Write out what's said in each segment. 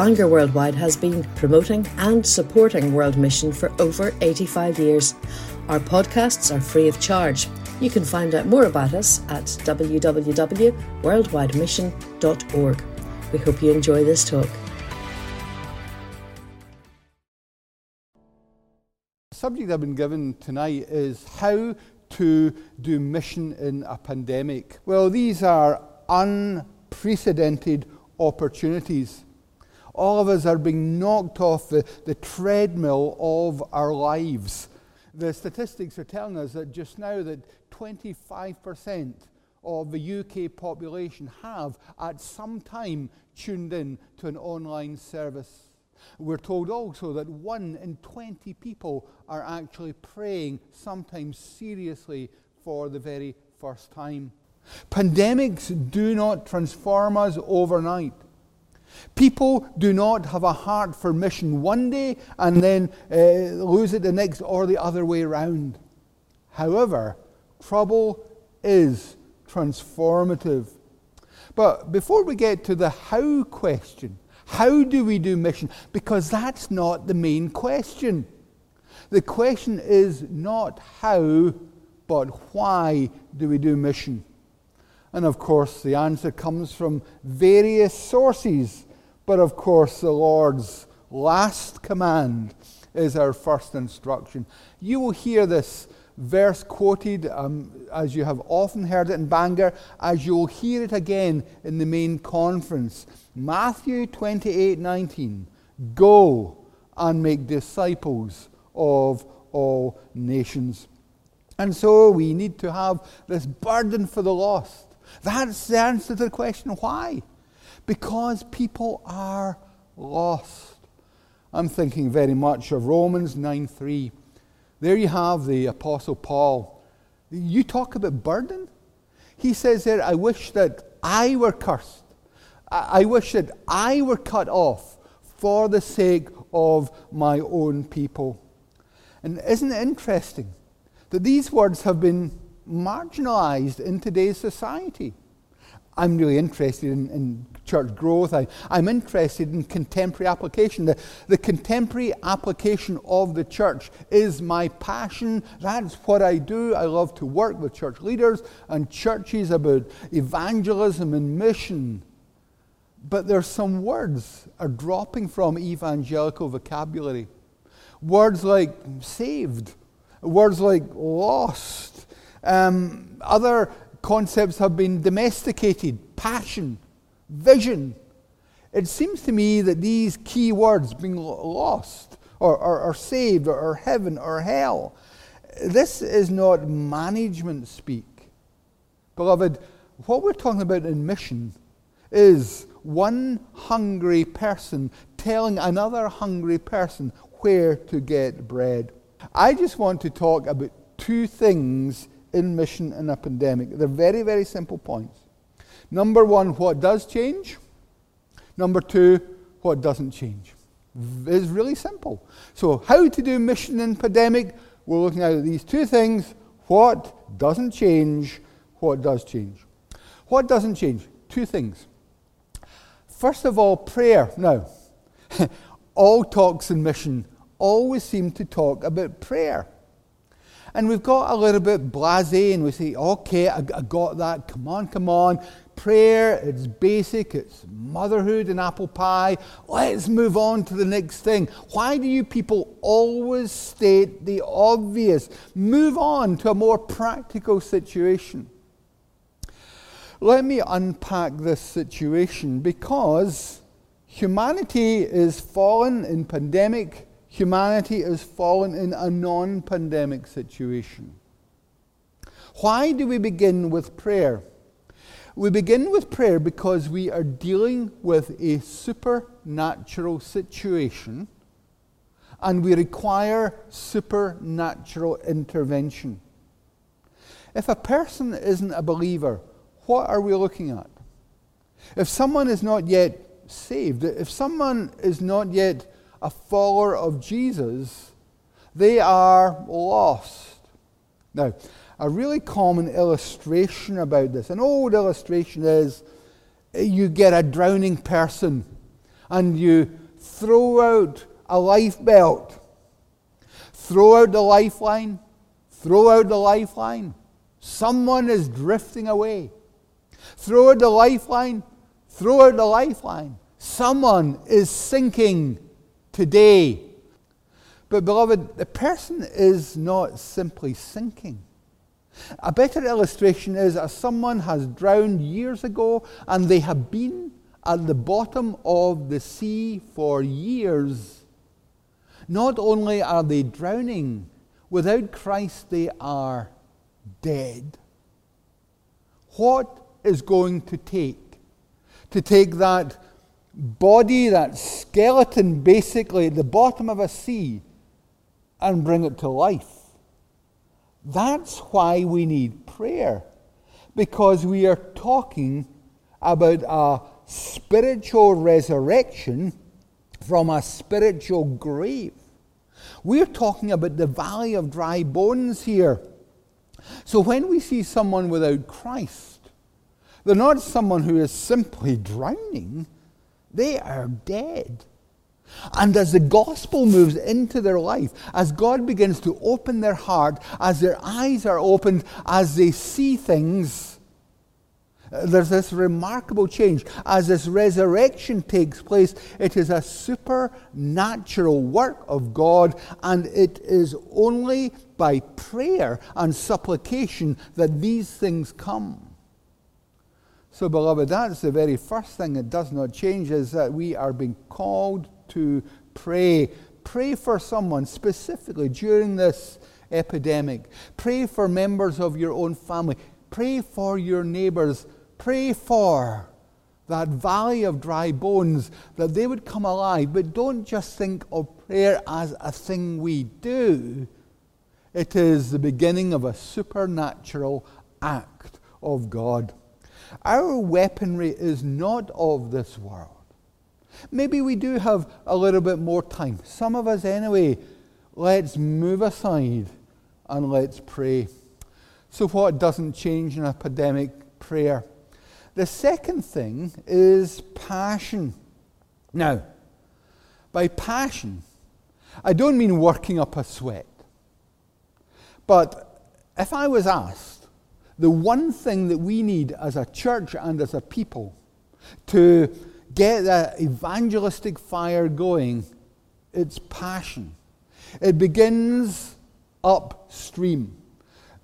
Bangor Worldwide has been promoting and supporting World Mission for over 85 years. Our podcasts are free of charge. You can find out more about us at www.worldwidemission.org. We hope you enjoy this talk. The subject I've been given tonight is how to do mission in a pandemic. Well, these are unprecedented opportunities. All of us are being knocked off the, the treadmill of our lives. The statistics are telling us that just now that 25% of the UK population have at some time tuned in to an online service. We're told also that one in 20 people are actually praying, sometimes seriously, for the very first time. Pandemics do not transform us overnight. People do not have a heart for mission one day and then uh, lose it the next or the other way around. However, trouble is transformative. But before we get to the how question, how do we do mission? Because that's not the main question. The question is not how, but why do we do mission? And of course, the answer comes from various sources. But of course, the Lord's last command is our first instruction. You will hear this verse quoted um, as you have often heard it in Bangor, as you'll hear it again in the main conference. Matthew 28 19. Go and make disciples of all nations. And so we need to have this burden for the lost. That's the answer to the question why? Because people are lost. I'm thinking very much of Romans 9 3. There you have the Apostle Paul. You talk about burden. He says there, I wish that I were cursed. I wish that I were cut off for the sake of my own people. And isn't it interesting that these words have been marginalized in today's society. I'm really interested in, in church growth. I, am interested in contemporary application. The, the contemporary application of the church is my passion. That's what I do. I love to work with church leaders and churches about evangelism and mission. But there's some words are dropping from evangelical vocabulary. Words like saved, words like lost, um, other concepts have been domesticated passion, vision. It seems to me that these key words, being lost, or, or, or saved, or, or heaven, or hell, this is not management speak. Beloved, what we're talking about in mission is one hungry person telling another hungry person where to get bread. I just want to talk about two things in mission in a pandemic. They're very, very simple points. Number one, what does change? Number two, what doesn't change? It's really simple. So, how to do mission in pandemic? We're looking at these two things what doesn't change, what does change. What doesn't change? Two things. First of all, prayer. Now, all talks in mission always seem to talk about prayer. And we've got a little bit blase and we say, okay, I, I got that. Come on, come on. Prayer, it's basic, it's motherhood and apple pie. Let's move on to the next thing. Why do you people always state the obvious? Move on to a more practical situation. Let me unpack this situation because humanity is fallen in pandemic humanity has fallen in a non pandemic situation. Why do we begin with prayer? We begin with prayer because we are dealing with a supernatural situation and we require supernatural intervention. If a person isn't a believer, what are we looking at? If someone is not yet saved, if someone is not yet a follower of Jesus, they are lost. Now, a really common illustration about this, an old illustration is eh, you get a drowning person and you throw out a life belt, throw out the lifeline, throw out the lifeline. Someone is drifting away. Throw out the lifeline, throw out the lifeline. Someone is sinking today. But, beloved, the person is not simply sinking. A better illustration is as someone has drowned years ago and they have been at the bottom of the sea for years. Not only are they drowning, without Christ they are dead. What is going to take to take that body, that skeleton, basically at the bottom of a sea, and bring it to life? That's why we need prayer, because we are talking about a spiritual resurrection from a spiritual grave. We're talking about the valley of dry bones here. So when we see someone without Christ, they're not someone who is simply drowning, they are dead. And as the gospel moves into their life, as God begins to open their heart, as their eyes are opened, as they see things, uh, there's this remarkable change. As this resurrection takes place, it is a supernatural work of God, and it is only by prayer and supplication that these things come. So, beloved, that's the very first thing that does not change is that we are being called to pray. Pray for someone specifically during this epidemic. Pray for members of your own family. Pray for your neighbors. Pray for that valley of dry bones that they would come alive. But don't just think of prayer as a thing we do, it is the beginning of a supernatural act of God. Our weaponry is not of this world. Maybe we do have a little bit more time. Some of us, anyway. Let's move aside and let's pray. So, what doesn't change in a pandemic? Prayer. The second thing is passion. Now, by passion, I don't mean working up a sweat. But if I was asked, the one thing that we need as a church and as a people to get that evangelistic fire going, it's passion. It begins upstream.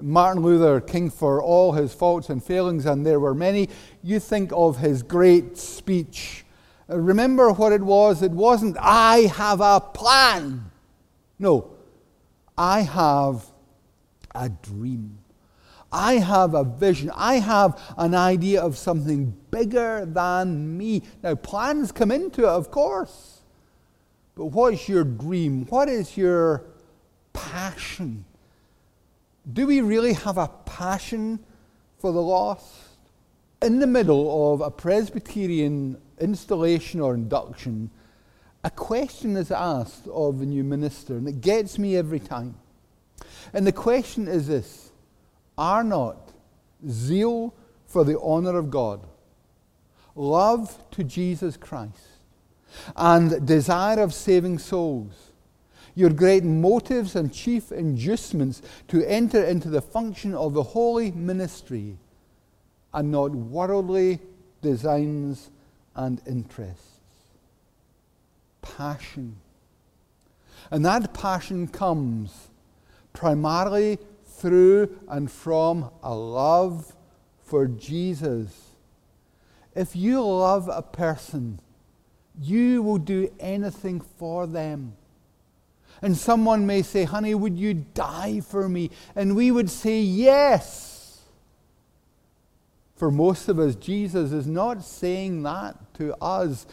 Martin Luther King, for all his faults and failings, and there were many, you think of his great speech. Remember what it was? It wasn't, I have a plan. No, I have a dream. I have a vision. I have an idea of something bigger than me. Now, plans come into it, of course. But what's your dream? What is your passion? Do we really have a passion for the lost? In the middle of a Presbyterian installation or induction, a question is asked of the new minister, and it gets me every time. And the question is this are not zeal for the honor of God, love to Jesus Christ, and desire of saving souls your great motives and chief inducements to enter into the function of the holy ministry and not worldly designs and interests. Passion. And that passion comes primarily through and from a love for Jesus. If you love a person, you will do anything for them. And someone may say, Honey, would you die for me? And we would say, Yes. For most of us, Jesus is not saying that to us.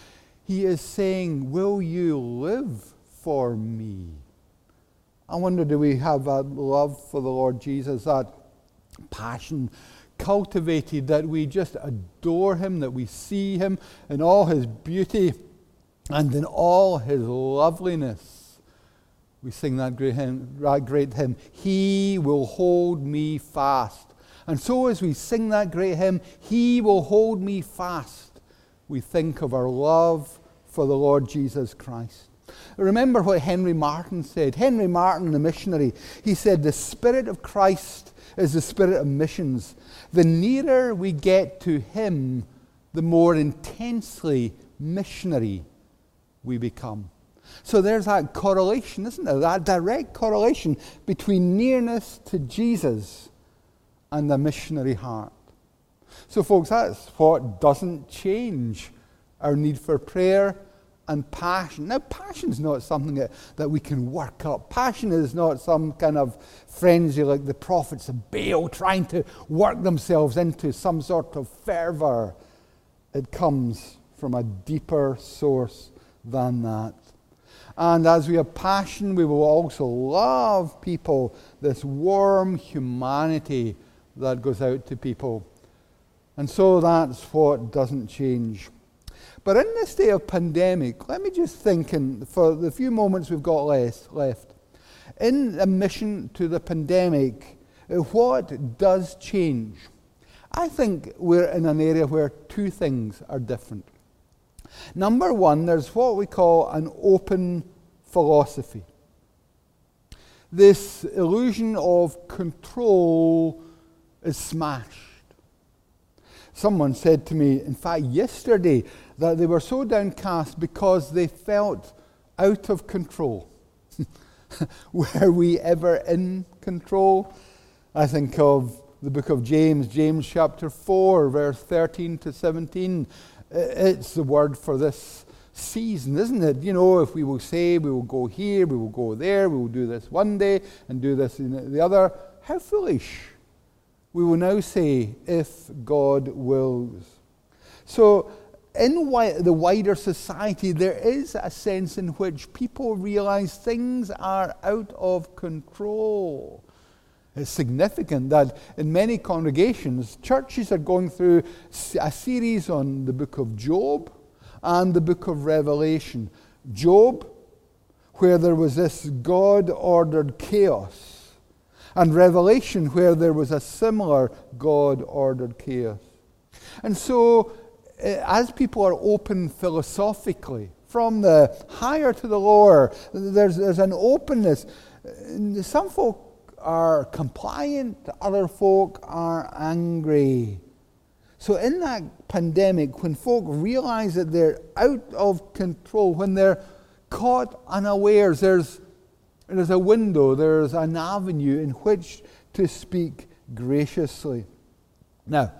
He is saying, Will you live for me? I wonder, do we have that love for the Lord Jesus, that passion cultivated that we just adore him, that we see him in all his beauty and in all his loveliness? We sing that great hymn, that great hymn, He will hold me fast. And so, as we sing that great hymn, He will hold me fast, we think of our love for the Lord Jesus Christ. Remember what Henry Martyn said. Henry Martyn, the missionary, he said, The Spirit of Christ is the spirit of missions. The nearer we get to Him, the more intensely missionary we become. So there's that correlation, isn't there? That direct correlation between nearness to Jesus and the missionary heart. So, folks, that's what doesn't change our need for prayer and passion. Now, passion is not something that, that we can work up. Passion is not some kind of frenzy like the prophets of Baal trying to work themselves into some sort of fervor. It comes from a deeper source than that. And as we have passion, we will also love people, this warm humanity that goes out to people. And so that's what doesn't change. But in this day of pandemic, let me just think, for the few moments we've got less, left, in admission to the pandemic, what does change? I think we're in an area where two things are different. Number one, there's what we call an open philosophy. This illusion of control is smashed. Someone said to me, in fact, yesterday, that they were so downcast because they felt out of control. were we ever in control? I think of the book of James, James chapter 4, verse 13 to 17. It's the word for this season, isn't it? You know, if we will say we will go here, we will go there, we will do this one day and do this in the other, how foolish. We will now say, if God wills. So, in the wider society, there is a sense in which people realize things are out of control. It's significant that in many congregations, churches are going through a series on the book of Job and the book of Revelation. Job, where there was this God ordered chaos, and Revelation, where there was a similar God ordered chaos. And so, eh, as people are open philosophically, from the higher to the lower, there's, there's an openness. Some folk are compliant, other folk are angry. So, in that pandemic, when folk realize that they're out of control, when they're caught unawares, there's, there's a window, there's an avenue in which to speak graciously. Now,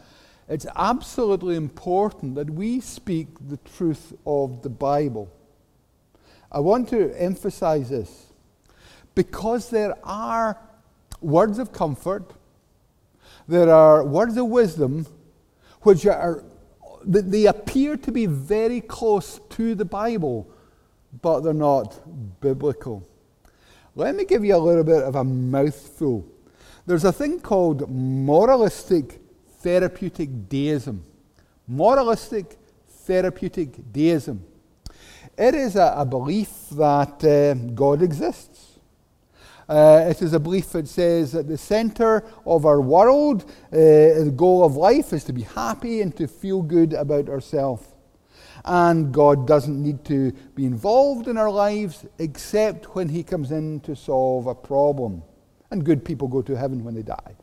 it's absolutely important that we speak the truth of the Bible. I want to emphasize this because there are words of comfort, there are words of wisdom which are, they appear to be very close to the Bible, but they're not biblical. Let me give you a little bit of a mouthful. There's a thing called moralistic therapeutic deism. Moralistic therapeutic deism. It is a, a belief that uh, God exists uh, it is a belief that says that the center of our world, uh, the goal of life, is to be happy and to feel good about ourselves. And God doesn't need to be involved in our lives except when He comes in to solve a problem. And good people go to heaven when they die.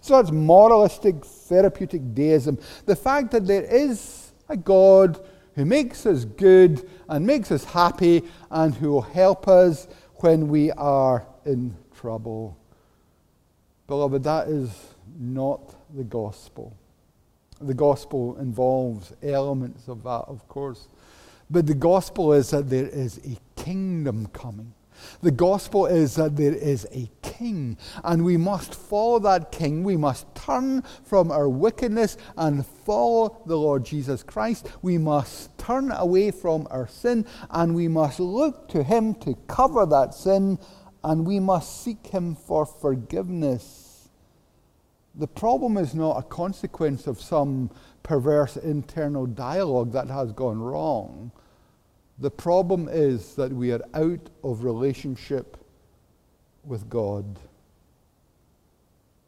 So that's moralistic, therapeutic deism. The fact that there is a God who makes us good and makes us happy and who will help us when we are in trouble. Beloved, that is not the gospel. The gospel involves elements of that, of course. But the gospel is that there is a kingdom coming. The gospel is that there is a king, and we must follow that king. We must turn from our wickedness and follow the Lord Jesus Christ. We must turn away from our sin, and we must look to him to cover that sin and we must seek Him for forgiveness. The problem is not a consequence of some perverse internal dialogue that has gone wrong. The problem is that we are out of relationship with God.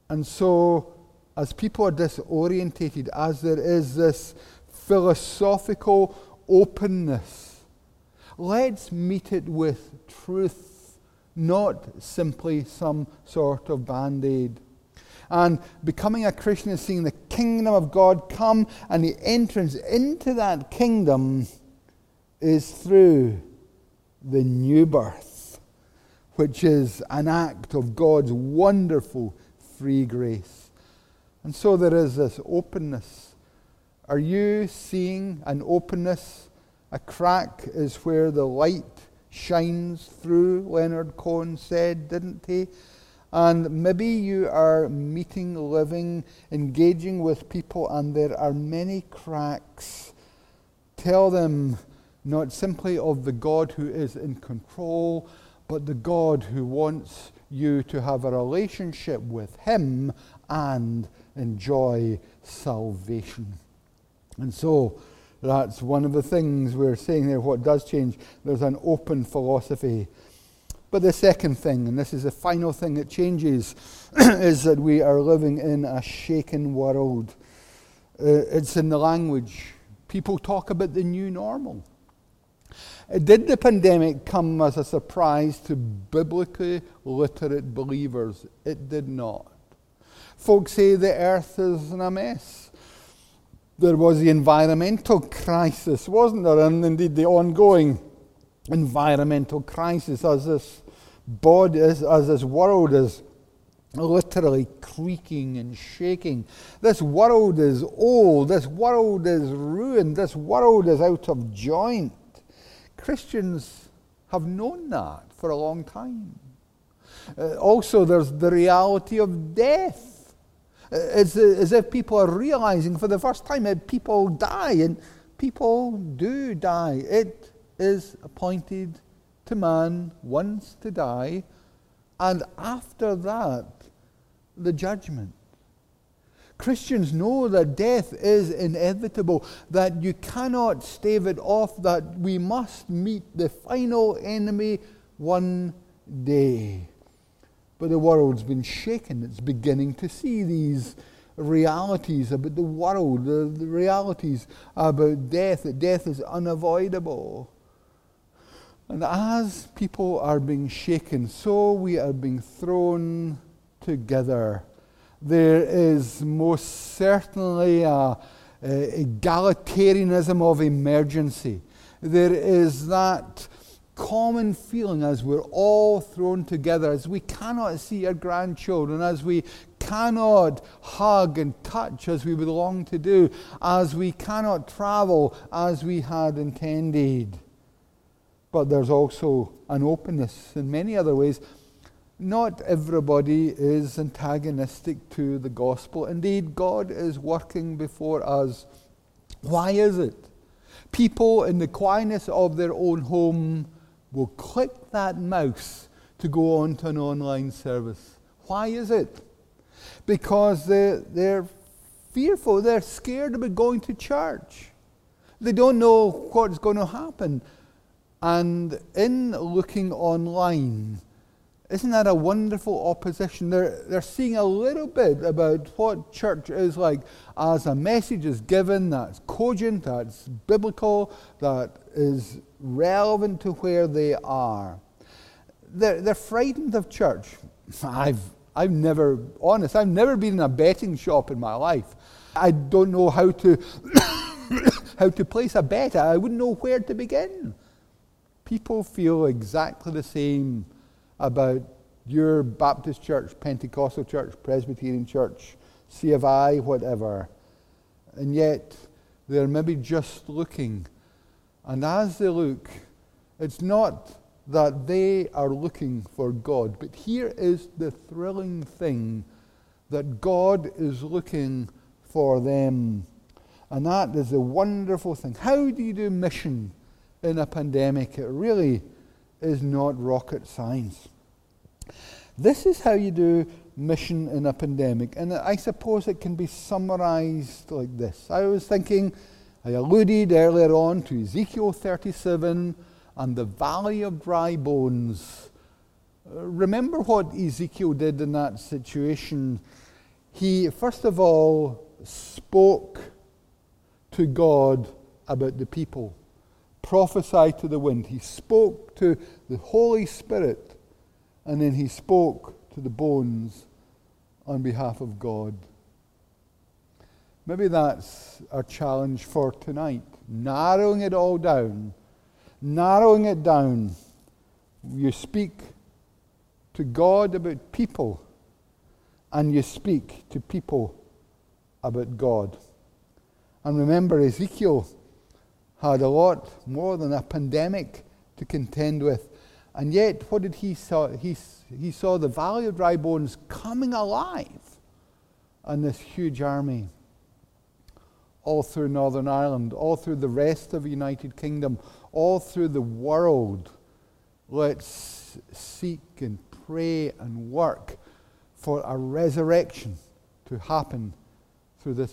And so, as people are disorientated, as there is this philosophical openness let's meet it with truth, not simply some sort of band aid. And becoming a Christian is seeing the kingdom of God come, and the entrance into that kingdom is through the new birth, which is an act of God's wonderful free grace. And so there is this openness. Are you seeing an openness? A crack is where the light shines through, Leonard Cohen said, didn't he? And maybe you are meeting, living, engaging with people, and there are many cracks. Tell them not simply of the God who is in control, but the God who wants you to have a relationship with Him and enjoy salvation. And so, that's one of the things we're saying there. What does change? There's an open philosophy but the second thing, and this is the final thing that changes, is that we are living in a shaken world. Uh, it's in the language. People talk about the new normal. Uh, did the pandemic come as a surprise to biblically literate believers? It did not. Folks say the earth is in a mess. There was the environmental crisis, wasn't there? And indeed the ongoing environmental crisis as this body, as, as this world is literally creaking and shaking. This world is old. This world is ruined. This world is out of joint. Christians have known that for a long time. Uh, also, there's the reality of death. It's uh, as if people are realizing for the first time that people die, and people do die. It is appointed to man once to die, and after that, the judgment. Christians know that death is inevitable, that you cannot stave it off, that we must meet the final enemy one day. But the world's been shaken. It's beginning to see these realities about the world, the, the realities about death, that death is unavoidable. And as people are being shaken, so we are being thrown together. There is most certainly a, a egalitarianism of emergency. There is that common feeling as we're all thrown together, as we cannot see our grandchildren, as we cannot hug and touch as we would long to do, as we cannot travel as we had intended. But there's also an openness in many other ways. Not everybody is antagonistic to the gospel. Indeed, God is working before us. Why is it? People in the quietness of their own home will click that mouse to go on to an online service. Why is it? Because they're, they're fearful, they're scared about going to church. They don't know what's going to happen. And in looking online, isn't that a wonderful opposition? They're, they're seeing a little bit about what church is like as a message is given that's cogent, that's biblical, that is relevant to where they are. They're, they're frightened of church. I've, I've never, honest, I've never been in a betting shop in my life. I don't know how to, how to place a bet. I wouldn't know where to begin people feel exactly the same about your Baptist church, Pentecostal church, Presbyterian church, C of I, whatever. And yet, they're maybe just looking. And as they look, it's not that they are looking for God, but here is the thrilling thing that God is looking for them. And that is a wonderful thing. How do you do mission in a pandemic. It really is not rocket science. This is how you do mission in a pandemic. And I suppose it can be summarized like this. I was thinking, I alluded earlier on to Ezekiel 37 and the valley of dry bones. Remember what Ezekiel did in that situation? He, first of all, spoke to God about the people prophesied to the wind. He spoke to the Holy Spirit, and then he spoke to the bones on behalf of God. Maybe that's our challenge for tonight. Narrowing it all down. Narrowing it down. You speak to God about people, and you speak to people about God. And remember, Ezekiel had a lot more than a pandemic to contend with. And yet, what did he saw? He, he saw the valley of dry bones coming alive and this huge army all through Northern Ireland, all through the rest of the United Kingdom, all through the world. Let's seek and pray and work for a resurrection to happen through this.